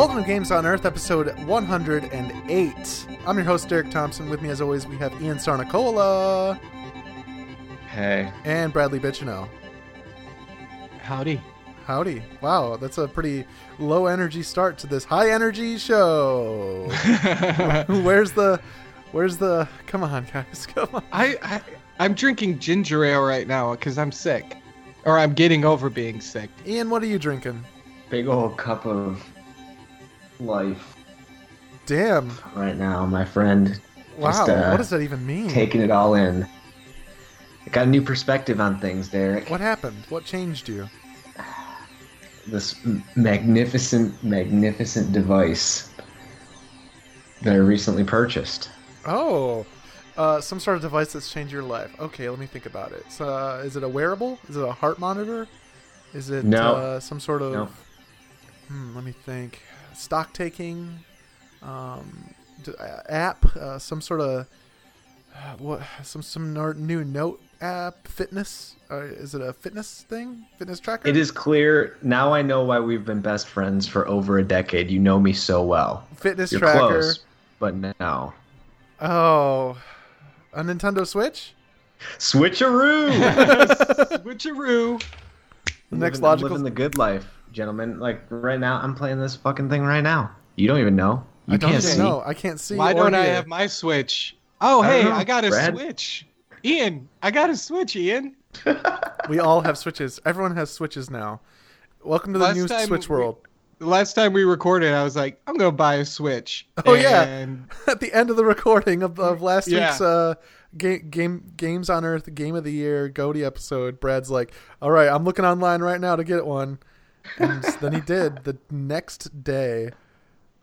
Welcome to Games on Earth, episode 108. I'm your host, Derek Thompson. With me, as always, we have Ian Sarnicola Hey. and Bradley Bichino. Howdy. Howdy. Wow, that's a pretty low energy start to this high energy show. where's the. Where's the. Come on, guys. Come on. I, I I'm drinking ginger ale right now because I'm sick, or I'm getting over being sick. Ian, what are you drinking? Big old cup of life Damn. right now, my friend. Wow. Just, uh, what does that even mean? Taking it all in. I got a new perspective on things, Derek. What happened? What changed you? This magnificent, magnificent device that I recently purchased. Oh, uh, some sort of device that's changed your life. Okay, let me think about it. So, uh, is it a wearable? Is it a heart monitor? Is it No. uh, some sort of? No. Hmm, let me think. Stock taking, um, uh, app, uh, some sort of uh, what? Some some new note app, fitness. Uh, is it a fitness thing? Fitness tracker? It is clear now. I know why we've been best friends for over a decade. You know me so well. Fitness You're tracker. close, but now Oh, a Nintendo Switch. Switcheroo. Switcheroo. The next living, logical- living the good life, gentlemen. Like right now, I'm playing this fucking thing right now. You don't even know. You I don't can't see. know. I can't see. Why or don't I have my Switch? Oh, hey, know, I got a Brad. Switch. Ian, I got a Switch, Ian. We all have switches. Everyone has switches now. Welcome to the Last new Switch we- world. The last time we recorded, I was like, I'm gonna buy a Switch. Oh, yeah. And At the end of the recording of, of last Yeah. week's uh, game, game Games on Earth Game of the Year Goaty episode, Brad's like, "All right, I'm looking online right now to get one," and then he did the next day.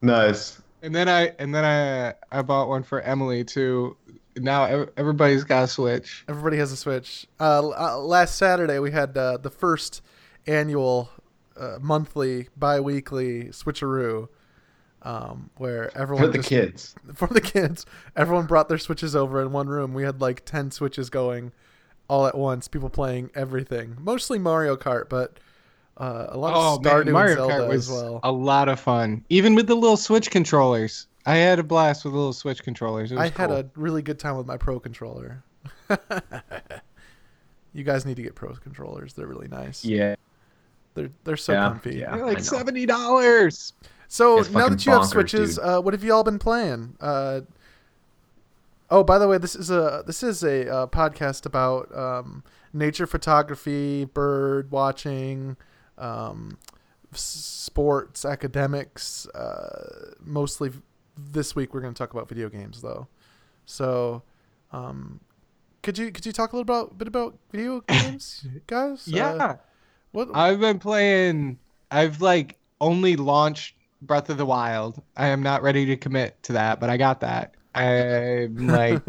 Nice. and then I and then I I bought one for Emily too. Now everybody's got a Switch. Everybody has a Switch. Uh, uh, last Saturday we had uh, the first annual uh, monthly bi-weekly switcheroo. Um, where everyone For the just- kids. for the kids. Everyone brought their switches over in one room. We had like ten switches going all at once. People playing everything, mostly Mario Kart, but uh, a lot Oh of man, Mario and Zelda Kart was as well. a lot of fun, even with the little Switch controllers. I had a blast with the little Switch controllers. It was I had a really good time with my Pro controller. you guys need to get Pro controllers. They're really nice. Yeah. They're they're so Yeah, comfy. yeah. They're like seventy dollars. So It's now that you have switches, uh, what have you all been playing? Uh, oh, by the way, this is a this is a uh, podcast about um, nature photography, bird watching, um, sports, academics. Uh, mostly this week, we're going to talk about video games, though. So, um, could you could you talk a little about bit about video games, guys? Yeah, Uh, what? I've been playing. I've like only launched Breath of the Wild. I am not ready to commit to that, but I got that. I'm like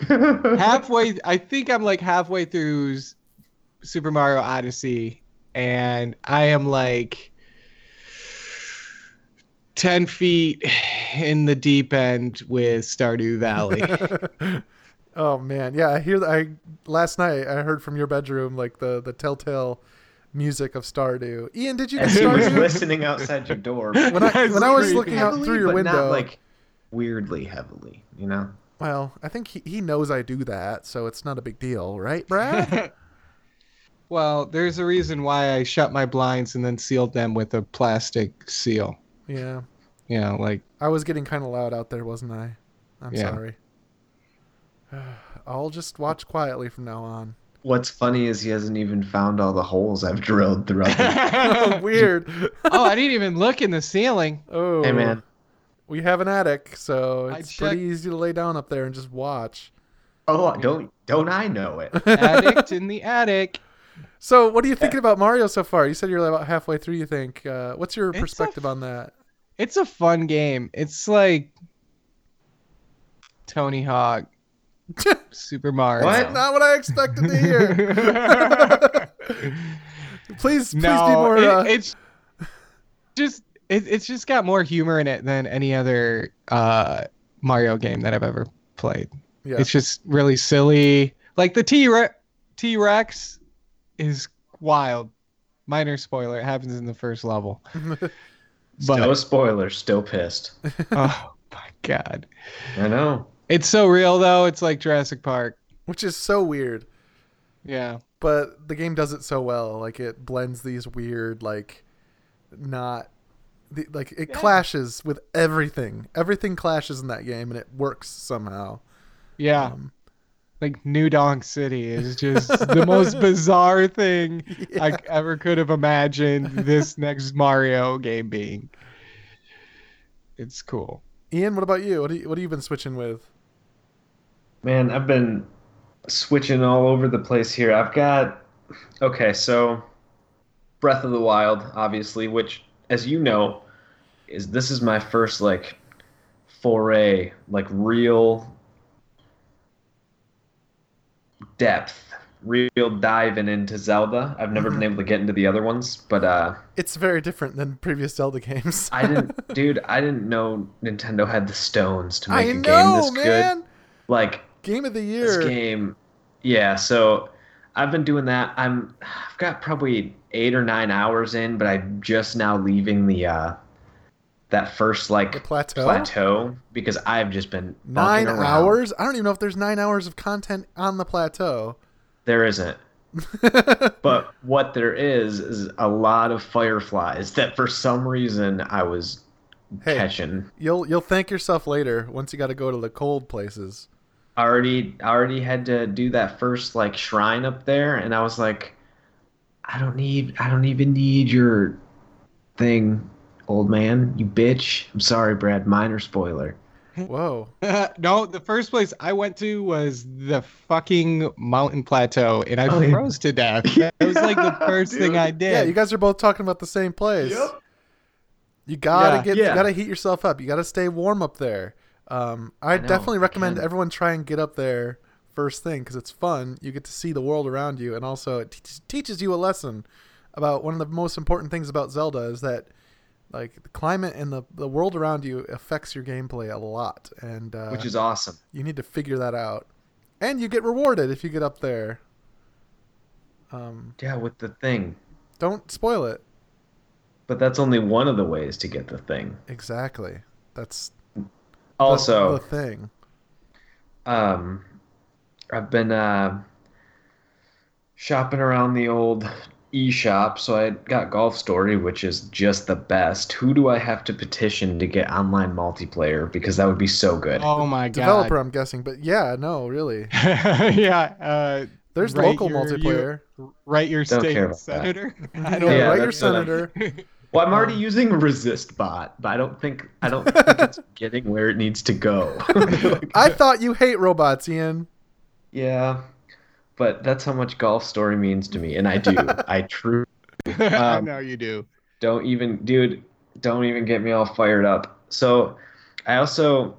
halfway. I think I'm like halfway through Super Mario Odyssey, and I am like ten feet in the deep end with Stardew Valley. oh man, yeah. I hear. I last night I heard from your bedroom like the the telltale music of Stardew. Ian, did you get As he was listening outside your door. when I when I was Heavily, looking out through your but window, Not like weirdly heavily, you know? well, I think he, he knows I do that, so it's not a big deal, right, Brad? well, there's a reason why I shut my blinds and then sealed them with a plastic seal. yeah, Yeah, like I was getting kind of loud out there, wasn't I? I'm Yeah. sorry. I'll just watch quietly from now on. What's funny is he hasn't even found all the holes I've drilled throughout the. oh, weird. oh, I didn't even look in the ceiling. Oh, hey, man. we have an attic, so it's checked- pretty easy to lay down up there and just watch. Oh, don't don't I know it? Addict in the attic. So, what are you thinking about Mario so far? You said you're about halfway through. You think? Uh, what's your It's perspective f- on that? It's a fun game. It's like Tony Hawk, Super Mario. What? Not what I expected to hear. please, please be no, more. it- uh, it's just it, it's just got more humor in it than any other uh, Mario game that I've ever played. yeah. It's just really silly. Like the T T Rex is wild. Minor spoiler, it happens in the first level. Still But a spoiler. Still pissed. oh my god. I know. It's so real though. It's like Jurassic Park. which is so weird. Yeah. But the game does it so well. Like it blends these weird, like, not, the, like it Yeah. clashes with everything. Everything clashes in that game, and it works somehow. Yeah. Um, like New Donk City is just the most bizarre thing I ever could have imagined this next Mario game being. It's cool. Ian, what about you? What do you, what have you been switching with? Man, I've been switching all over the place here. I've got okay, so Breath of the Wild, obviously, which, as you know, is this is my first like foray, like real depth, real diving into Zelda. I've never been able to get into the other ones, but uh It's very different than previous Zelda games. I didn't, dude. I didn't know Nintendo had the stones to make a know, game this man. good. Like Game of the Year. this year. game, yeah. So I've been doing that. I'm, I've got probably eight or nine hours in, but I'm just now leaving the uh, that first like The plateau? plateau because I've just been Nine hours? I don't even know if there's nine hours of content on the plateau. There isn't. But what there is is a lot of fireflies that for some reason I was Hey. catching. You'll you'll thank yourself later once you got to go to the cold places. I already I already had to do that first like shrine up there and I was like I don't need I don't even need your thing old man you bitch I'm sorry Brad minor spoiler Whoa. no, the first place I went to was the fucking mountain plateau, and I Oh, yeah. froze to death. That was like the first Dude. thing I did. Yeah, you guys are both talking about the same place. You gotta Yeah. get, you gotta heat yourself up. You gotta stay warm up there. Um, I, know, definitely I recommend can. everyone try and get up there first thing because it's fun. You get to see the world around you, and also it teaches teaches you a lesson about one of the most important things about Zelda is that like the climate and the, the world around you affects your gameplay a lot, and uh, which is awesome you need to figure that out. And you get rewarded if you get up there. Um, yeah with the thing don't spoil it. but that's only one of the ways to get the thing Exactly. That's the- also the thing. um I've been uh shopping around the old eShop so I got Golf Story which is just the best who do I have to petition to get online multiplayer because that would be so good Oh my god! developer, I'm guessing, but yeah, no, really. yeah. Uh, There's local your- multiplayer. your- write your Don't state care about that. senator. I don't Yeah, know. write your that's what I'm- senator. Well, I'm already Um, using Resistbot, but I don't think I don't think it's getting where it needs to go. I thought you hate robots, Ian. yeah, but that's how much Golf Story means to me, and I do. I truly I Um, know you do. don't even, dude. Don't even get me all fired up. So, I also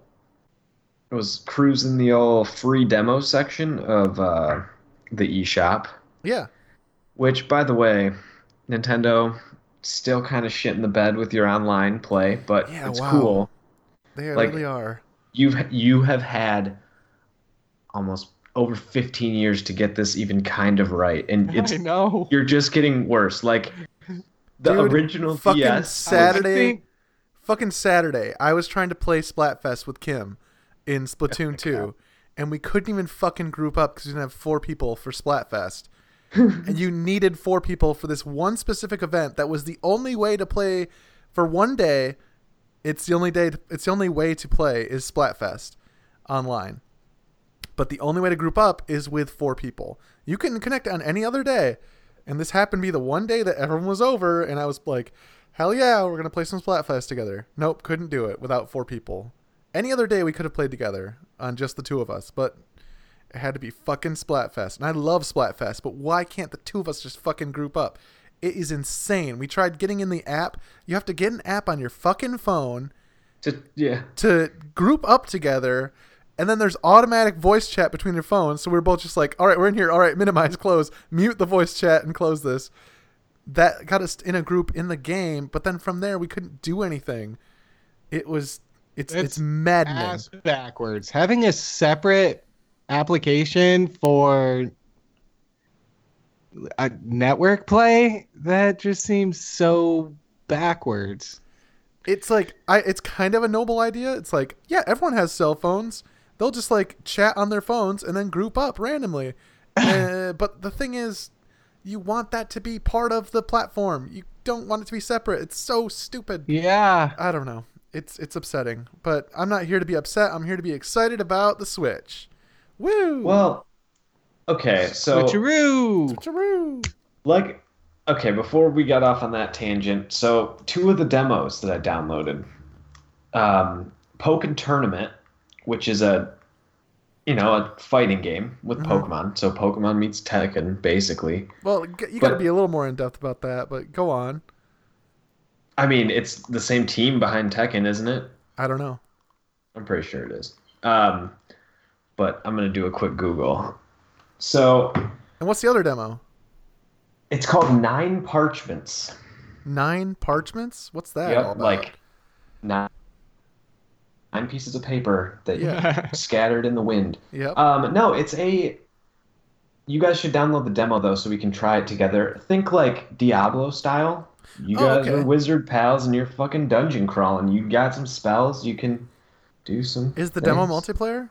was cruising the old free demo section of uh, the eShop, Yeah. which, by the way, Nintendo still kind of shit in the bed with your online play, but Yeah, it's wow. cool. They Like- really are. you've you have had almost over 15 years to get this even kind of right and it's I know. you're just getting worse like the Dude, original fucking DS Saturday- think- Fucking Saturday, I was trying to play Splatfest with Kim in Splatoon 2, and we couldn't even fucking group up because we didn't have four people for Splatfest. and you needed four people for this one specific event that was the only way to play for one day. It's the only day. To, it's the only way to play is Splatfest online. But the only way to group up is with four people. You can connect on any other day, and this happened to be the one day that everyone was over, and I was like, "Hell yeah, we're gonna play some Splatfest together." Nope, couldn't do it without four people. Any other day we could have played together on just the two of us, but it had to be fucking Splatfest. And I love Splatfest, but why can't the two of us just fucking group up? It is insane. We tried getting in the app. You have to get an app on your fucking phone to, yeah to group up together, and then there's automatic voice chat between your phones. So we're both just like, all right, we're in here. All right, minimize, close, mute the voice chat, and close this. That got us in a group in the game, but then from there we couldn't do anything. It was it's it's, It's maddening. ass backwards. Having a separate application for a network play that just seems so backwards. it's like I it's kind of a noble idea. It's like, yeah, everyone has cell phones. They'll just like chat on their phones and then group up randomly. uh, but the thing is, you want that to be part of the platform. You don't want it to be separate. It's so stupid. Yeah. I don't know. It's it's upsetting, but I'm not here to be upset. I'm here to be excited about the Switch. Woo! Well, okay, so Switcheroo. Switcheroo. like okay before we got off on that tangent so two of the demos that i downloaded um pokken tournament which is a you know a fighting game with Mhm. pokemon so pokemon meets tekken basically Well, you got to be a little more in depth about that, but go on. i mean it's the same team behind tekken isn't it I don't know. i'm pretty sure it is um but i'm gonna do a quick google so And what's the other demo? it's called nine parchments Nine parchments. What's that all yep like nine nine pieces of paper that Yeah. scattered in the wind Yep. Um, no, it's a. You guys should download the demo though, so we can try it together. Think like Diablo style. You Oh, guys okay. are wizard pals, and you're fucking dungeon crawling. You got some spells. You can do some. Is the demo multiplayer?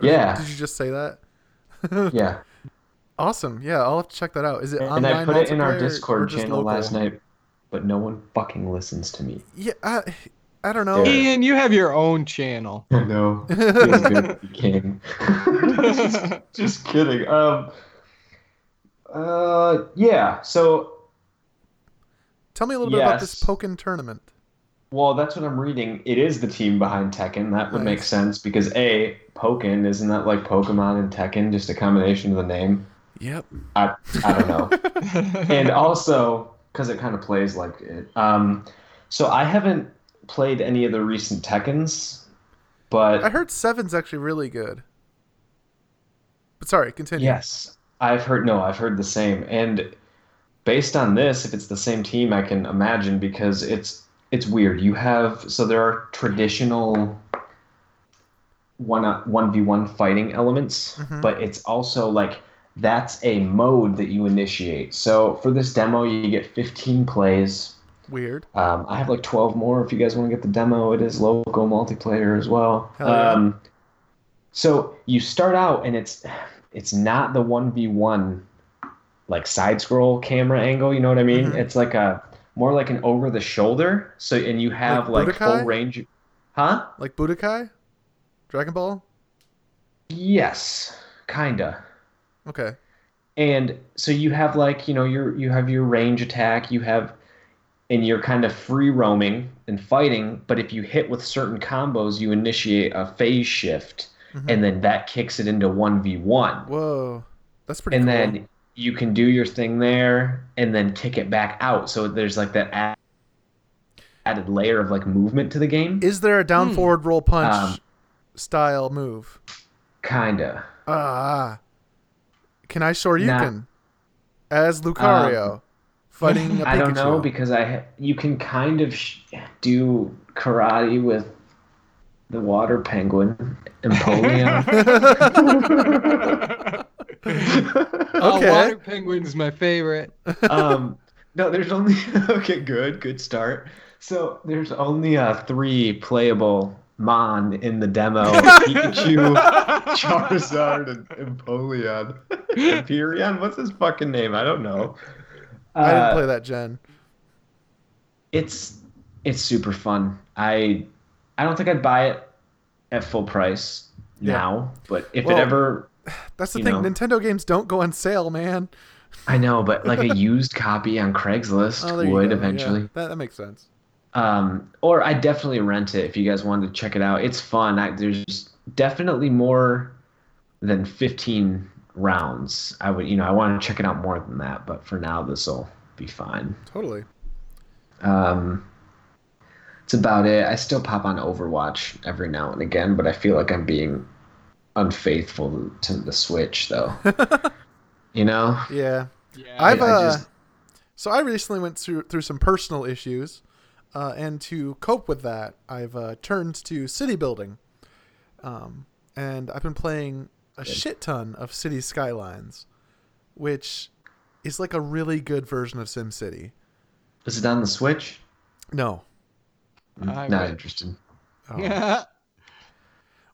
Or Yeah. Did you just say that? Yeah, Awesome. Yeah, I'll have to check that out. Is it and online I put it in our Discord channel local? last night, but no one fucking listens to me. Yeah, I, I don't know. Yeah. Ian, you have your own channel. I know. Feels good to be king. just, just kidding. Um. Uh. Yeah. So Tell me a little bit about this Yes. Pokken tournament. Well, that's what I'm reading. It is the team behind Tekken. That would make sense because A, Pokken, isn't that like Pokemon and Tekken, just a combination of the name? Yep. I, I don't know. and also, because it kind of plays like it. Um, so I haven't played any of the recent Tekkens, but I heard Seven's actually really good. But sorry, continue. yes, I've heard, no, I've heard the same. And based on this, if it's the same team, I can imagine because it's it's weird. You have so there are traditional one one v one fighting elements, Mhm. but it's also like that's a mode that you initiate. So for this demo, you get 15 plays. Weird. Um, I have like 12 more if you guys want to get the demo. It is local multiplayer as well. Yeah. Um, so you start out and it's it's not the 1v1 like side scroll camera angle, you know what I mean? Mhm. It's like a more like an over the shoulder. So and you have Like like, full range Huh? Like Budokai? Dragon Ball? Yes, kinda. Okay. And so you have like, you know, your you have your range attack, you have and you're kind of free roaming and fighting, but if you hit with certain combos, you initiate a phase shift Mhm. and then that kicks it into 1v1. Whoa. That's pretty And cool. then you can do your thing there and then kick it back out. So there's like that add- added layer of like movement to the game. Is there a down Hmm. forward roll punch Um, style move? Kinda. Ah. Can I Shoryuken Nah. as Lucario fighting a Pikachu? I don't know because I you can kind of sh- do karate with the water penguin Empoleon. Oh, Okay. water penguin's my favorite. um, no, there's only okay. Good, good start. So there's only uh, three playable Mon in the demo: Pikachu, Charizard, and Empoleon. Empyrean? What's his fucking name? I don't know. I didn't Uh, play that gen. it's it's super fun. I I don't think I'd buy it at full price Yeah. now, but if Well- it ever That's the thing. know. Nintendo games don't go on sale, man. I know, but like a used copy on Craigslist Oh, would eventually. Yeah, that, that makes sense. Um, or I definitely rent it if you guys wanted to check it out. It's fun. I, there's definitely more than 15 rounds. I would, you know, I want to check it out more than that, but for now, this will be fine. Totally. Um, it's about it. I still pop on Overwatch every now and again, but I feel like I'm being unfaithful to the Switch, though. you know? Yeah. Yeah. I've I uh, just- so I recently went through through some personal issues, uh, and to cope with that, I've uh, turned to city building, um, and I've been playing a shit ton of City Skylines, which is like a really good version of SimCity. Is it on the Switch? No, mm, I Not would. interested. Oh.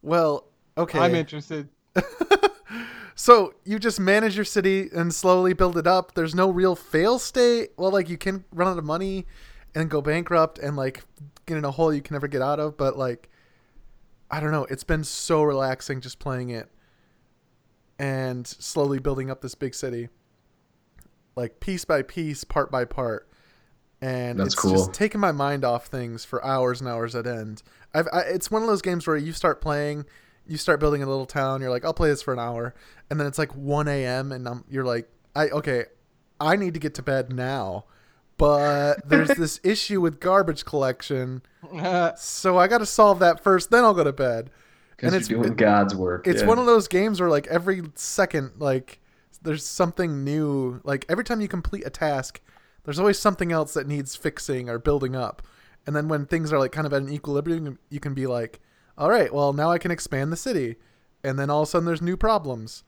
Well, okay. I'm interested. so you just manage your city and slowly build it up. There's no real fail state. Well, like you can run out of money and go bankrupt and like get in a hole you can never get out of. But like, I don't know. It's been so relaxing just playing it and slowly building up this big city, like piece by piece, part by part. And That's it's cool. just taking my mind off things for hours and hours at end. I've, I, it's one of those games where you start playing, you start building a little town. You're like, I'll play this for an hour, and then it's like 1 a.m. and I'm, you're like, I okay, I need to get to bed now, but there's this issue with garbage collection, so I got to solve that first. Then I'll go to bed. And it's- doing God's work. It's yeah. one of those games where like every second, like there's something new. Like every time you complete a task, there's always something else that needs fixing or building up. And then when things are like kind of at an equilibrium, you can be like, all right, well now I can expand the city. And then all of a sudden there's new problems.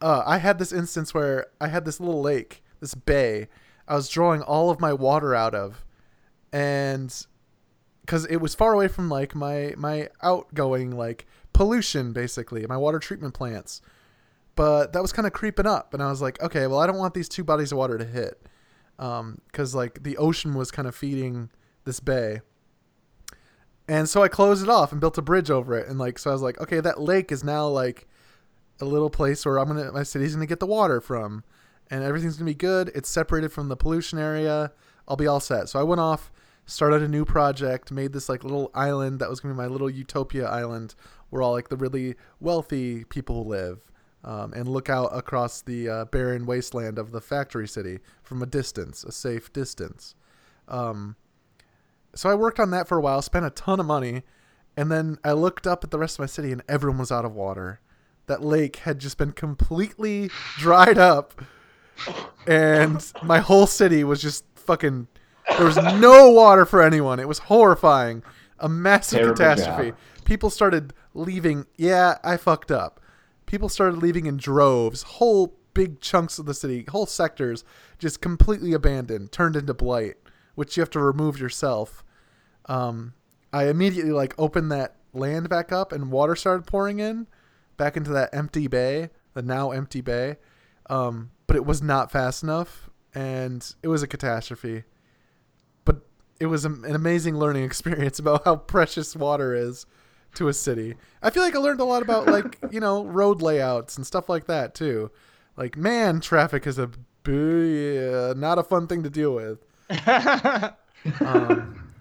Uh, I had this instance where I had this little lake, this bay, I was drawing all of my water out of, and because it was far away from like my my outgoing like pollution basically my water treatment plants. But that was kind of creeping up and i was like okay well i don't want these two bodies of water to hit. Um, because like the ocean was kind of feeding this bay. And so i closed it off and built a bridge over it and like so i was like okay that lake is now like a little place where i'm gonna my city's gonna get the water from and everything's gonna be good. It's separated from the pollution area. I'll be all set. So i went off started a new project, made this like little island that was gonna be my little utopia island where all like the really wealthy people live, um, and look out across the uh, barren wasteland of the factory city from a distance, a safe distance. Um, so I worked on that for a while, spent a ton of money, and then I looked up at the rest of my city and everyone was out of water. That lake had just been completely dried up, and my whole city was just fucking there was no water for anyone. It was horrifying. A massive Terrible catastrophe. job. People started leaving. Yeah, I fucked up. People started leaving in droves. Whole big chunks of the city, whole sectors, just completely abandoned, turned into blight, which you have to remove yourself. Um, I immediately like opened that land back up, and water started pouring in, back into that empty bay, the now empty bay. Um, but it was not fast enough, and it was a catastrophe it was an amazing learning experience about how precious water is to a city. I feel like I learned a lot about like you know road layouts and stuff like that too. Like man, traffic is a uh, not a fun thing to deal with. Um,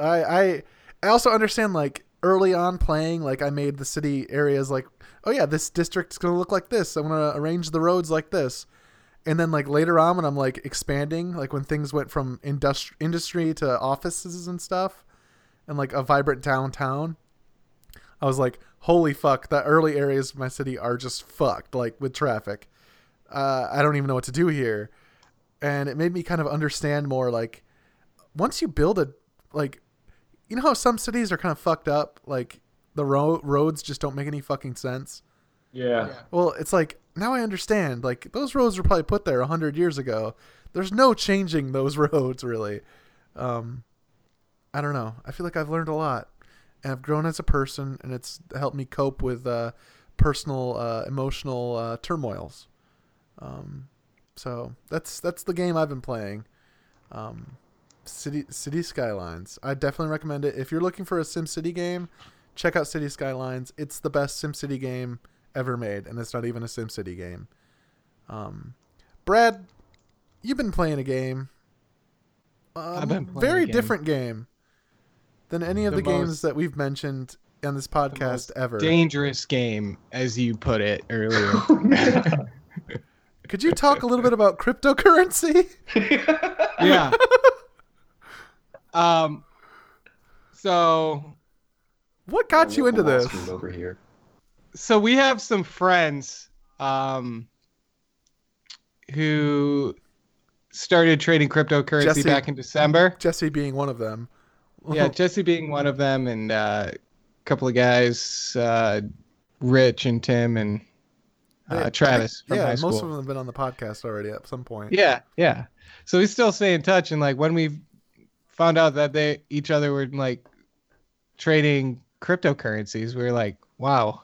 I I I also understand like early on playing like I made the city areas like oh yeah this district's gonna look like this. I'm gonna arrange the roads like this and then like later on when I'm like expanding, like when things went from industri- industry to offices and stuff, and like a vibrant downtown, I was like, holy fuck, the early areas of my city are just fucked, like with traffic. Uh, I don't even know what to do here, and it made me kind of understand more. Like, once you build a like, you know how some cities are kind of fucked up, like the ro- roads just don't make any fucking sense. Yeah. Well, it's like now I understand. Like those roads were probably put there a hundred years ago. There's no changing those roads really. Um, I don't know. I feel like I've learned a lot, and I've grown as a person, and it's helped me cope with uh, personal, uh, emotional uh, turmoils. Um, so that's that's the game I've been playing. Um, City City Skylines. I definitely recommend it if you're looking for a SimCity game. Check out City Skylines. It's the best SimCity game ever made, and it's not even a SimCity game. Um, Brad, you've been playing a game. Um, I've been playing very a game. different game than any of The the, games that we've mentioned on this podcast most ever. Dangerous game, as you put it earlier. Could you talk a little bit about cryptocurrency? yeah. Um. So What got you into this? Over here. So we have some friends um who started trading cryptocurrency Jesse. back in December. Jesse being one of them. Yeah, Jesse being one of them, and uh, a couple of guys, uh, Rich and Tim and uh, They- Travis from yeah, most of them have been on the podcast already at some point. Yeah, yeah. So we still stay in touch, and like when we found out that they each other were like trading cryptocurrencies, we were like, wow,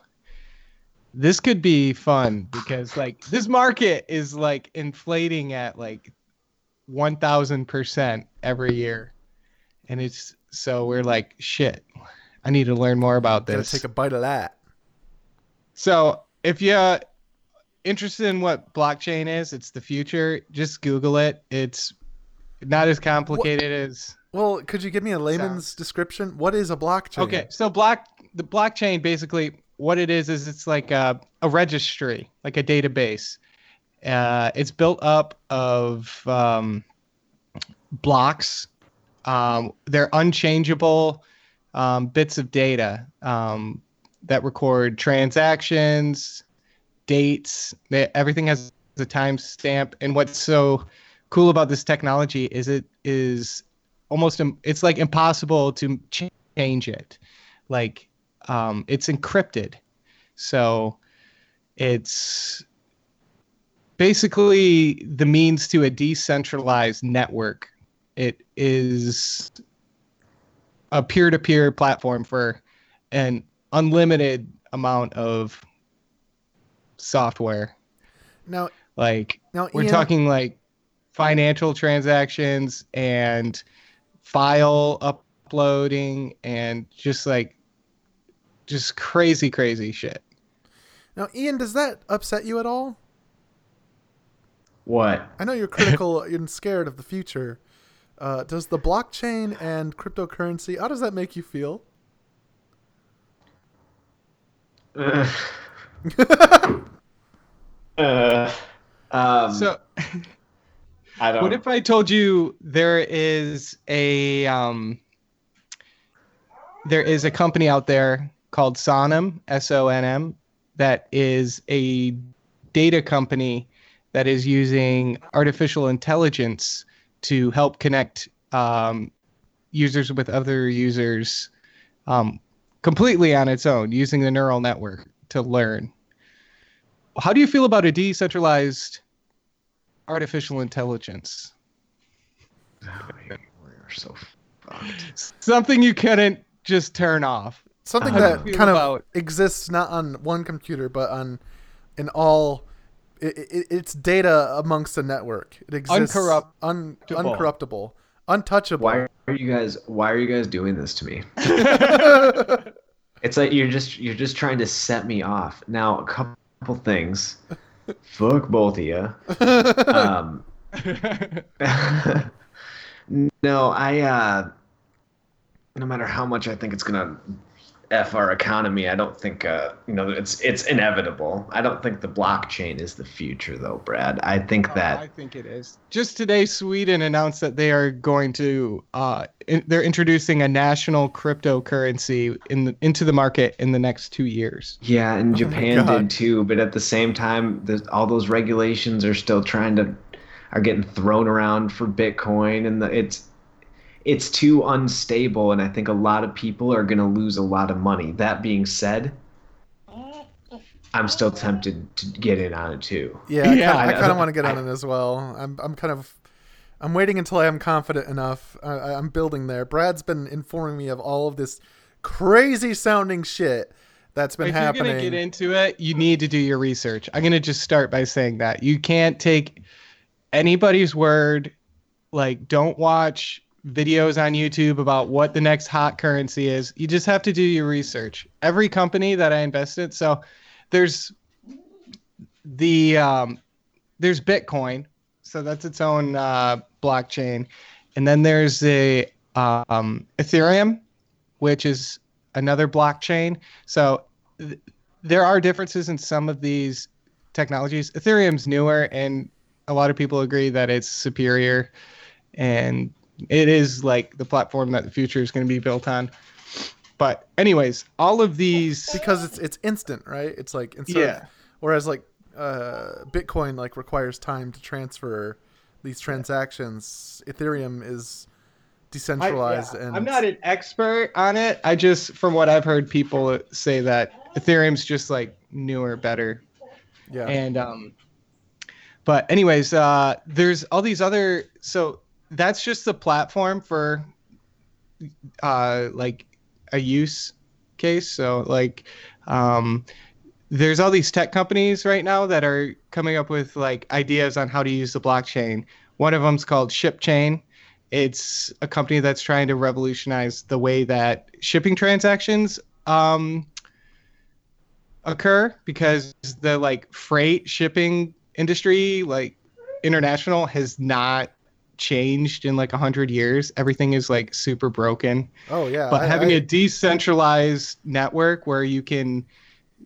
this could be fun because like this market is like inflating at like 1000% every year. And it's so we're like, shit, I need to learn more about Gotta this. take a bite of that. So if you're interested in what blockchain is, it's the future. Just Google it. It's not as complicated as Well, could you give me a layman's description? What is a blockchain? okay. So block the blockchain basically what it is is it's like a, a registry, like a database. Uh, it's built up of um, blocks. Um, they're unchangeable um, bits of data um, that record transactions, dates. They, everything has a timestamp. And what's so cool about this technology is it is almost it's like impossible to change it. Like um, it's encrypted, so it's basically the means to a decentralized network. It is a peer-to-peer platform for an unlimited amount of software. Now, Like now we're Ian, talking like financial transactions and file uploading and just like just crazy crazy shit. Now, Ian, does that upset you at all? What? I know you're critical and scared of the future. Uh, does the blockchain and cryptocurrency? How does that make you feel? Uh, uh, um, So I don't. what if I told you there is a um there is a company out there called Sonam S O N M that is a data company that is using artificial intelligence to help connect um, users with other users um, completely on its own using the neural network to learn. How do you feel about a decentralized artificial intelligence? We're so fucked. Something you couldn't just turn off. Something How do you that feel kind of exists not on one computer, but on in all. It, it, it's data amongst a network. It exists Uncorrupt- un, uncorruptible, untouchable. Why are you guys? Why are you guys doing this to me? It's like you're just you're just trying to set me off. Now, a couple things. Fuck both of you. Um, no, I. uh No matter how much I think it's gonna f our economy, I don't think uh you know it's it's inevitable. I don't think the blockchain is the future, though, Brad. I think Oh, that I think it is. Just today, Sweden announced that they are going to. Uh, in, they're introducing a national cryptocurrency in the, into the market in the next two years. Yeah, and Oh Japan God. did too, but at the same time, there's, all those regulations are still trying to are getting thrown around for Bitcoin, and the, it's it's too unstable, and I think a lot of people are going to lose a lot of money. That being said, I'm still tempted to get in on it too. Yeah, I Yeah, kinda, I, I- kind of want to get I- on it as well. I'm I'm kind of I'm waiting until I am confident enough. I, I- I'm building there. Brad's been informing me of all of this crazy sounding shit that's been if happening. you're gonna get into it, you need to do your research. I'm gonna just start by saying that you can't take anybody's word. Like, don't watch videos on YouTube about what the next hot currency is. You just have to do your research. Every company that I invested, so there's the um, there's Bitcoin, so that's its own uh, blockchain, and then there's the um, Ethereum, which is another blockchain. So th- there are differences in some of these technologies. Ethereum's newer, and a lot of people agree that it's superior, and it is like the platform that the future is going to be built on. But anyways, all of these because it's it's instant, right? It's like instead Yeah. of, whereas like uh, Bitcoin like requires time to transfer these transactions. Ethereum is I, decentralized yeah, and I'm not an expert on it. I just, from what I've heard, people say that Ethereum's just like newer, better, yeah. and um, but anyways, uh, there's all these other. So that's just the platform for uh, like a use case. So like, um, there's all these tech companies right now that are coming up with like ideas on how to use the blockchain. One of them's called ShipChain. It's a company that's trying to revolutionize the way that shipping transactions um, occur because the like freight shipping industry, like international, has not changed in like a hundred years. Everything is like super broken. Oh yeah, But I- having I- a decentralized network where you can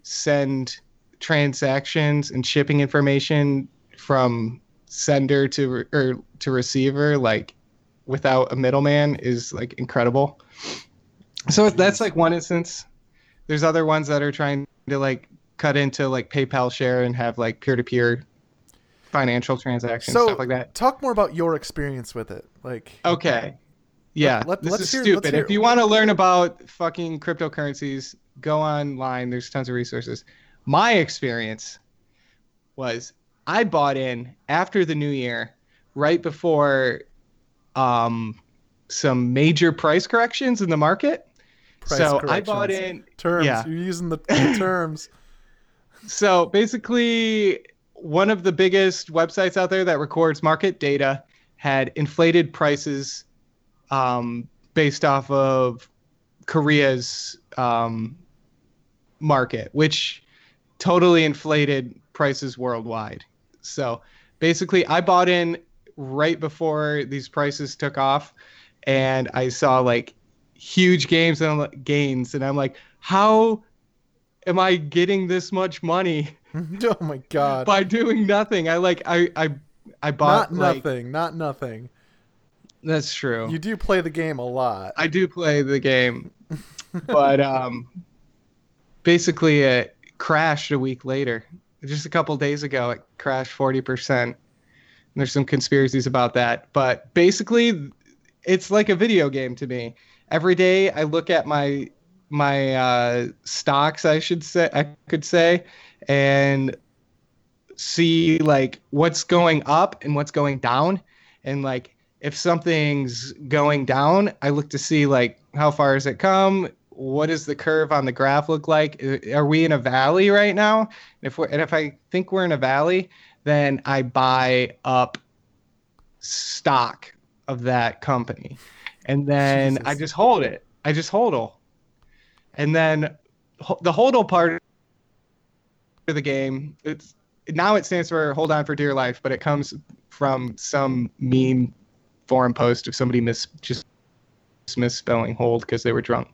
send transactions and shipping information from sender to or to receiver like without a middleman is like incredible. So that's like one instance. There's other ones that are trying to like cut into like PayPal share and have like peer-to-peer financial transactions so stuff like that. talk more about your experience with it. Like Okay. Yeah, let- this let's is hear- stupid. If you want to learn about fucking cryptocurrencies, go online. There's tons of resources. My experience was I bought in after the new year, right before um, some major price corrections in the market. Price so I bought corrections. in terms. yeah. You're using the, the terms. So basically, one of the biggest websites out there that records market data had inflated prices um, based off of Korea's um, market, which totally inflated prices worldwide. So basically, I bought in right before these prices took off, and I saw like huge gains and gains, and I'm like, how am I getting this much money oh my god. by doing nothing? I like I I I bought not like nothing. Not nothing. that's true. You do play the game a lot. I do play the game, but um, basically it crashed a week later. Just a couple days ago, it crashed forty percent. There's some conspiracies about that, but basically, it's like a video game to me. Every day, I look at my my uh, stocks. I should say I could say, and see like what's going up and what's going down, and like if something's going down, I look to see like how far has it come? What does the curve on the graph look like? Are we in a valley right now? And if we're and if I think we're in a valley, then I buy up stock of that company, and then Jesus. I just hold it. I just hodl, and then the hodl part of the game. It's now it stands for hold on for dear life, but it comes from some meme forum post of somebody mis just misspelling hold because they were drunk.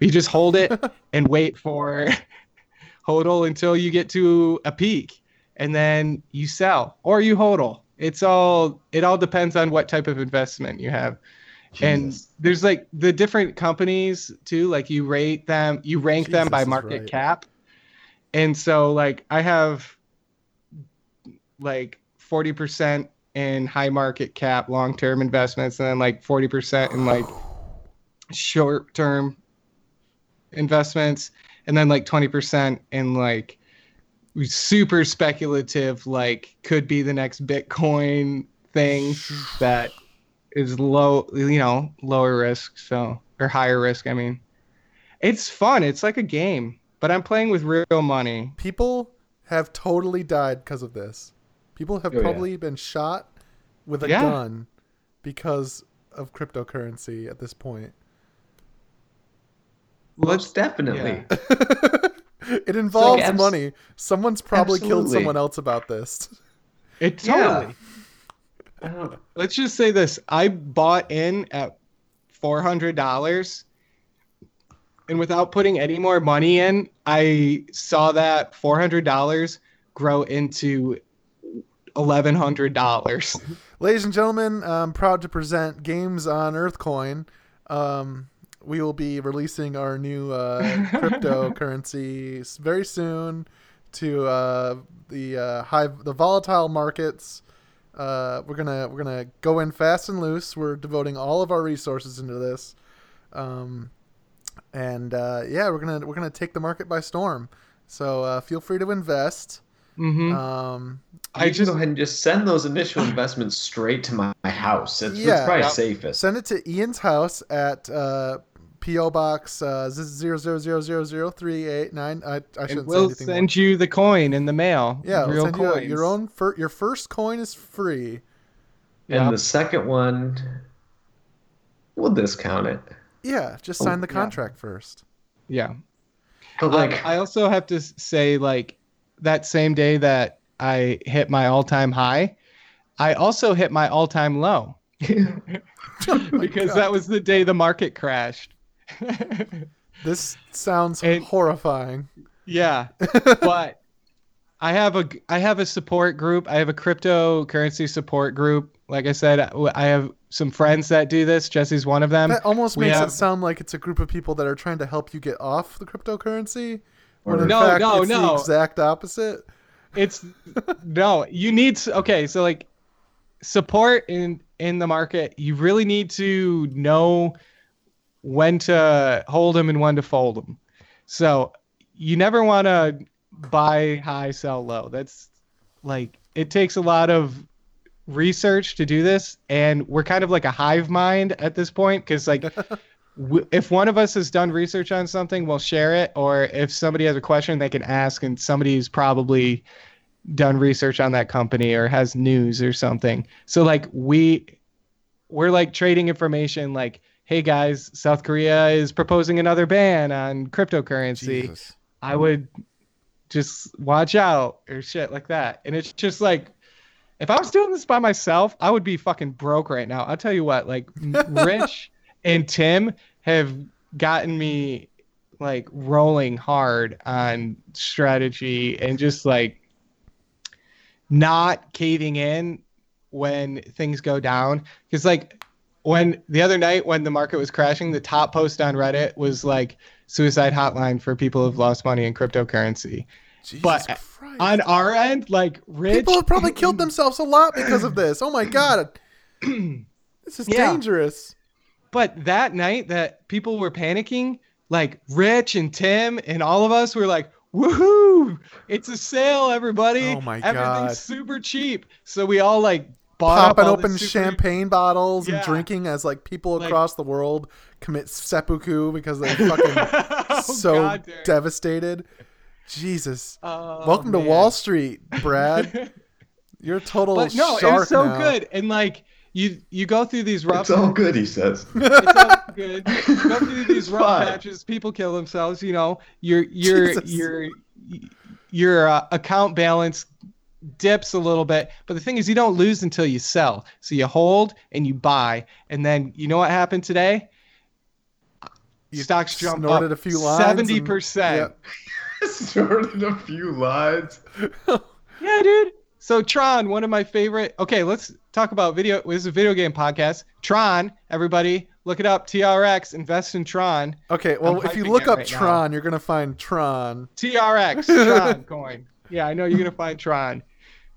You just hold it and wait for hodl until you get to a peak, and then you sell or you hodl. It's all it all depends on what type of investment you have. And there's like the different companies too. Like you rate them, you rank them by market right. cap. And so like I have like 40% in high market cap long-term investments and then like 40% in like short-term investments and then like 20% in like super speculative like could be the next bitcoin thing that is low you know lower risk so or higher risk i mean. It's fun. It's like a game but i'm playing with real money People have totally died because of this. People have Oh, yeah. probably been shot with a Yeah. gun because of cryptocurrency at this point. Most definitely. it involves abs- money. Someone's probably killed someone else about this. it totally I let's just say this i bought in at $400 and without putting any more money in i saw that $400 grow into $1100 Ladies and gentlemen, I'm proud to present Games on Earthcoin. Um, we will be releasing our new uh, cryptocurrency very soon to uh, the uh, high, the volatile markets. Uh, we're gonna we're gonna go in fast and loose. We're devoting all of our resources into this, um, and uh, yeah, we're gonna we're gonna take the market by storm. So uh, feel free to invest. hmm Um, I I just just go ahead and just send those initial investments straight to my, my house. It's, Yeah. it's probably Yep. safest. send it to Ian's house at uh, PO Box uh, zero zero zero zero zero three eight nine. I I and shouldn't we'll say anything. send you the coin in the mail. more. Yeah, we'll real send you a- your own. Fir- your first coin is free. Yeah. And the second one, we'll discount it. Yeah, just Oh, sign the yeah. contract first. Yeah. But Um, like, I also have to say, like, that same day that I hit my all time high, I also hit my all time low because God. that was the day the market crashed. This sounds And- horrifying. yeah. But I have a I have a support group. I have a cryptocurrency support group. Like I said, I have some friends that do this. Jesse's one of them. That almost we makes have- it sound like it's a group of people that are trying to help you get off the cryptocurrency. When Or- mm-hmm. in No, fact, no, it's the no. exact opposite. it's no you need s- okay so like support in in the market you really need to know when to hold them and when to fold them so you never want to buy high sell low that's like it takes a lot of research to do this and we're kind of like a hive mind at this point because like w- if one of us has done research on something we'll share it or if somebody has a question they can ask and somebody's probably done research on that company or has news or something so like we we're like trading information like hey guys south korea is proposing another ban on cryptocurrency Jesus. I would just watch out or shit like that. And it's just like, if I was doing this by myself, I would be fucking broke right now. I'll tell you what, like Rich and Tim have gotten me like rolling hard on strategy and just like not caving in when things go down. Cause like when the other night when the market was crashing, the top post on Reddit was like suicide hotline for people who've lost money in cryptocurrency. Jesus But Christ. On our end, like Rich, People have probably killed themselves a lot because of this. Oh my god. This is Yeah. dangerous. But that night that people were panicking, like Rich and Tim and all of us were like, woohoo! It's a sale, everybody. Oh my Everything's God. super cheap. So we all like bought Popping open super- champagne bottles and drinking as like people Like- across the world commit seppuku because they're fucking Oh, so God, devastated. Jesus. Oh, Welcome to. Wall Street, Brad. You're a total but no, shark it was so now. good. And like you you go through these rough it's all good, he says. it's all good. You go through these It's rough fine. patches. People kill themselves. You know, your your Jesus. your your uh, account balance dips a little bit, but the thing is, you don't lose until you sell. So you hold and you buy, and then you know what happened today? You Stocks jump snorted up a few lines seventy percent. Started a few lines. Yeah, dude. So Tron, one of my favorite. Okay, let's talk about video. This is a video game podcast. Tron, everybody, look it up. TRX, invest in Tron. Okay, well, I'm if you look up right now. Tron, you're gonna find Tron. TRX Tron coin. Yeah, I know you're gonna find Tron.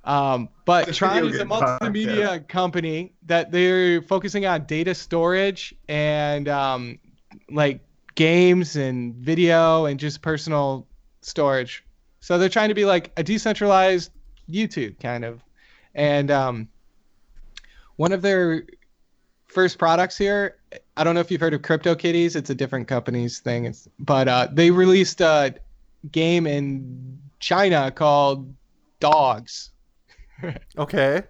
Um, but Tron is a game multimedia company that they're focusing on data storage and um, like games and video and just personal storage. So they're trying to be like a decentralized YouTube kind of. And um, one of their first products here, I don't know if you've heard of CryptoKitties. It's a different company's thing. It's but uh, they released a game in China called Dogs, Okay.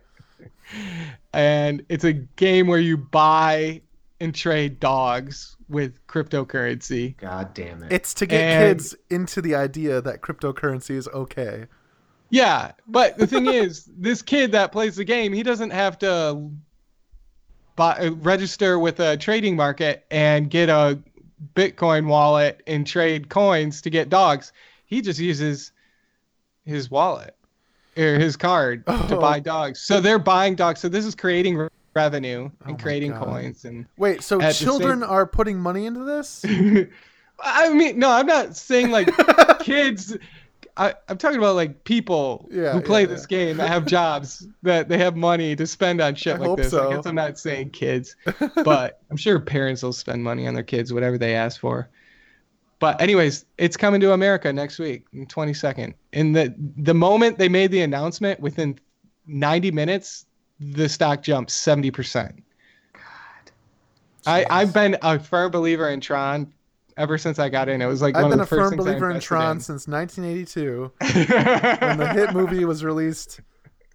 and it's a game where you buy and trade dogs with cryptocurrency. God damn it. It's to get And- kids into the idea that cryptocurrency is okay. Yeah, but the thing is, this kid that plays the game, he doesn't have to buy, uh, register with a trading market and get a Bitcoin wallet and trade coins to get dogs. He just uses his wallet or his card to Oh. buy dogs. So they're buying dogs. So this is creating re- revenue Oh and my creating God. coins and Wait, so children same- are putting money into this? I mean, no, I'm not saying like kids. I, I'm talking about like people Yeah, who play yeah, this game that have jobs that they have money to spend on shit I like this. so. I guess I'm not saying kids, but I'm sure parents will spend money on their kids, whatever they ask for. but anyways, it's coming to America next week, 22nd. And the the moment they made the announcement, within 90 minutes, the stock jumped 70%. God. I, I've been a firm believer in Tron ever since I got in. It was like I've one been a of the first firm believer in Tron since 1982 when the hit movie was released,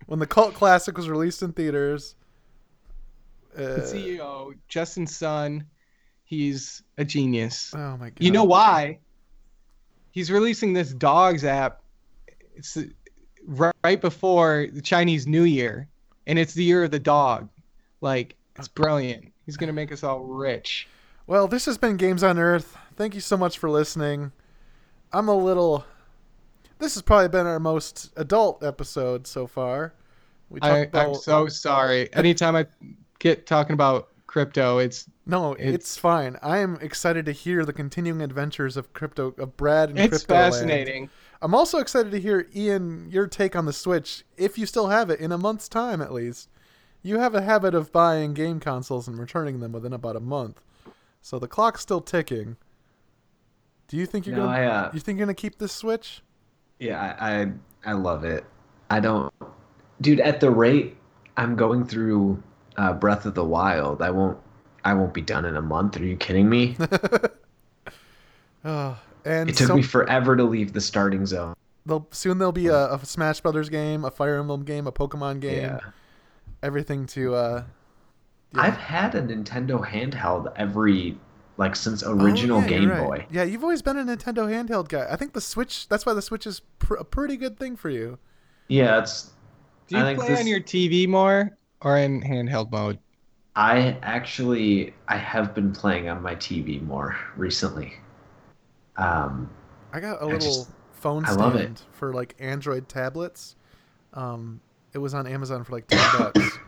when the cult classic was released in theaters. the Uh, CEO, Justin Sun, he's a genius. oh my god! You know why? He's releasing this dogs app. It's right before the Chinese New Year, and it's the year of the dog. Like it's brilliant. He's gonna make us all rich. Well, this has been Games on Earth. Thank you so much for listening. I'm a little. This has probably been our most adult episode so far. We I, I'm about- so sorry. Anytime I get talking about crypto, it's No, it's, It's- fine. I am excited to hear the continuing adventures of crypto of Brad and it's Crypto Land. I'm also excited to hear Ian your take on the Switch, if you still have it in a month's time at least. You have a habit of buying game consoles and returning them within about a month, so the clock's still ticking. Do you think you're No, gonna? I, uh, you think you're gonna keep this Switch? Yeah, I, I I love it. I don't, dude. At the rate I'm going through uh, Breath of the Wild, I won't I won't be done in a month. Are you kidding me? Oh, and It took so me forever to leave the starting zone. they'll, soon there'll be a, a Smash Brothers game, a Fire Emblem game, a Pokemon game, Yeah, everything to. uh yeah. I've had a Nintendo handheld every like since Oh, original yeah, you're Game right. Boy. Yeah, you've always been a Nintendo handheld guy. I think the Switch. That's why the Switch is pr- a pretty good thing for you. Yeah, it's. Do you I think play this- on your TV more or in handheld mode? I actually I have been playing on my TV more recently. Um, I got a I little just- phone I stand love it. for like Android tablets. Um, it was on Amazon for like ten bucks.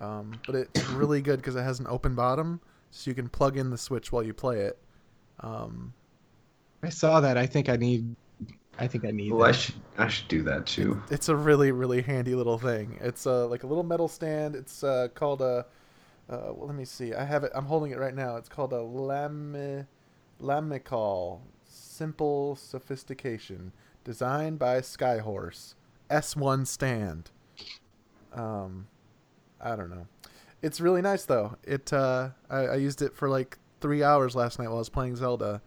Um, but it's really good because it has an open bottom, so you can plug in the Switch while you play it. Um, I saw that. I think I need. I think I need well, I should I should do that too. it's a really really handy little thing. It's uh, like a little metal stand. It's uh, called a. Uh, well, let me see. I have it. I'm holding it right now. It's called a Lami, Lamicall Simple Sophistication, designed by Skyhorse. S1 stand. Um, I don't know. It's really nice though. It uh, I, I used it for like three hours last night while I was playing Zelda.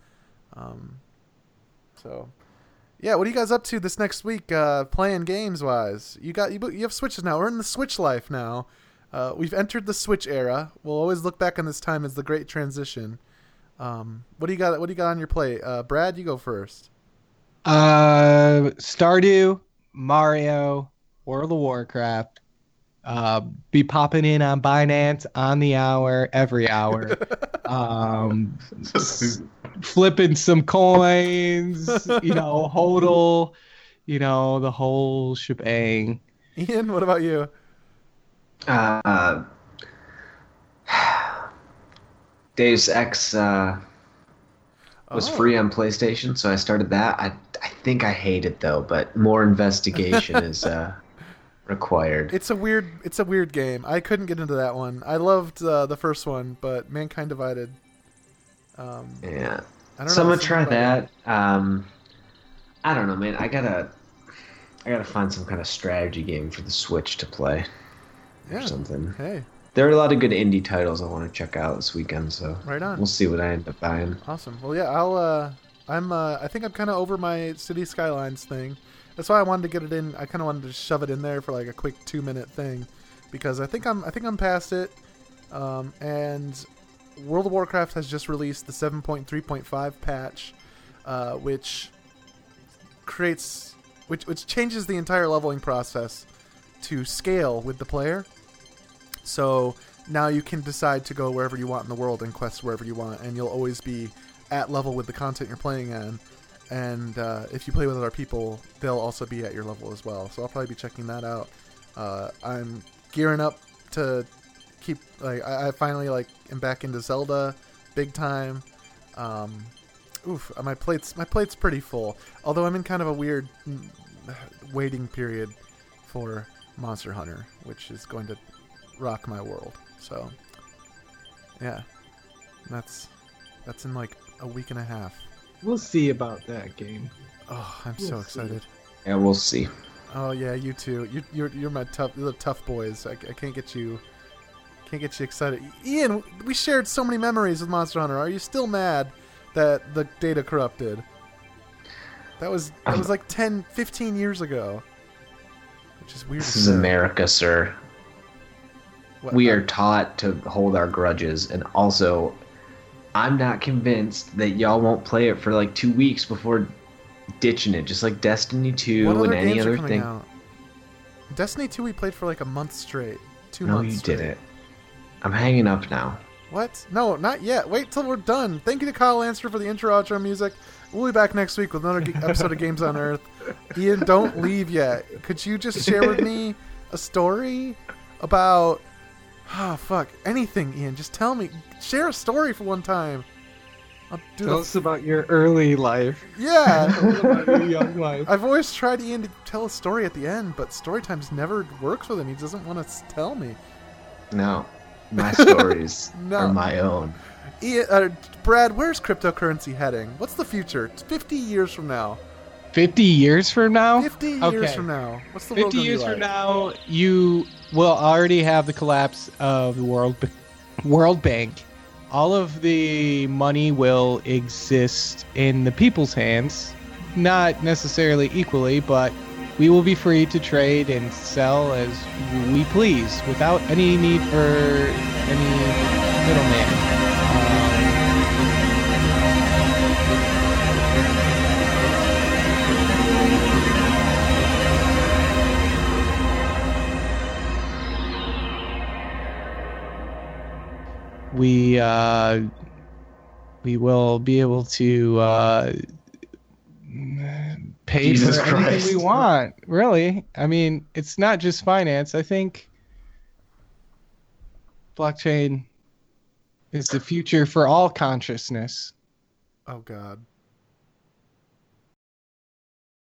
Um, so yeah, what are you guys up to this next week? Uh, playing games wise, you got you, you have switches now. We're in the Switch life now. Uh, we've entered the Switch era. We'll always look back on this time as the great transition. Um, what do you got? What do you got on your plate? Uh, Brad, you go first. Uh, Stardew, Mario, World of Warcraft. Uh, be popping in on Binance on the hour, every hour. um, s- flipping some coins, you know, hodl, you know, the whole shebang. Ian, what about you? Uh, Deus Ex uh, was Oh. free on PlayStation, so I started that. I I think I hate it though, but more investigation is uh, required. It's a weird. It's a weird game. I couldn't get into that one. I loved uh, the first one, but Mankind Divided. Um, yeah, I don't so I'm gonna try that. Um, I don't know, man. I gotta I gotta find some kind of strategy game for the Switch to play or something. Hey, There are a lot of good indie titles I want to check out this weekend, so right on. we'll see what I end up buying. Awesome. Well, yeah, I'll. Uh, I'm. Uh, I think I'm kind of over my City Skylines thing. That's why I wanted to get it in. I kind of wanted to shove it in there for like a quick two minute thing, because I think I'm. I think I'm past it. Um, and World of Warcraft has just released the 7.3.5 patch, uh, which creates, which which changes the entire leveling process to scale with the player. So now you can decide to go wherever you want in the world and quest wherever you want, and you'll always be at level with the content you're playing on. And uh, if you play with other people, they'll also be at your level as well. So I'll probably be checking that out. Uh, I'm gearing up to keep like I, I finally like am back into Zelda big time. Um, oof, my plate's my plate's pretty full. Although I'm in kind of a weird mm, waiting period for Monster Hunter, which is going to rock my world. So, yeah, that's that's in like a week and a half. we'll see about that game. Oh, I'm so We'll see. excited. Yeah, we'll see. Oh yeah, you too. You, you're you're my tough, you're the tough boys. I, I can't get you, can't get you excited. Ian, we shared so many memories with Monster Hunter. Are you still mad that the data corrupted? That was that was um, like 10, 15 years ago. Which is weird. This is. America, sir. What- We are taught to hold our grudges, and also, I'm not convinced that y'all won't play it for like two weeks before ditching it, just like Destiny 2 What and any other thing. out? Destiny 2 we played for like a month straight. Two No, months you straight. didn't. I'm hanging up now. What? No, not yet. Wait till we're done. Thank you to Kyle Landstra for the intro outro music. We'll be back next week with another episode of Games on Earth. Ian, don't leave yet. Could you just share with me a story about oh fuck anything, Ian? Just tell me. Share a story for one time. I'll do Tell the us about your early life. yeah. Tell about your young life. I've always tried Ian to tell a story at the end, but story times never works with him. He doesn't want to tell me. No. My stories No. are my own. Ian, uh, Brad, where's cryptocurrency heading? What's the future? It's 50 years from now. 50 years from now? 50 years Okay. from now. What's the world 50 gonna be years from now, you will already have the collapse of the World World Bank. All of the money will exist in the people's hands, not necessarily equally, but we will be free to trade and sell as we please without any need for any middleman. We uh, we will be able to uh, pay Jesus for anything we want. Really, I mean, it's not just finance. I think blockchain is the future for all consciousness. Oh, God.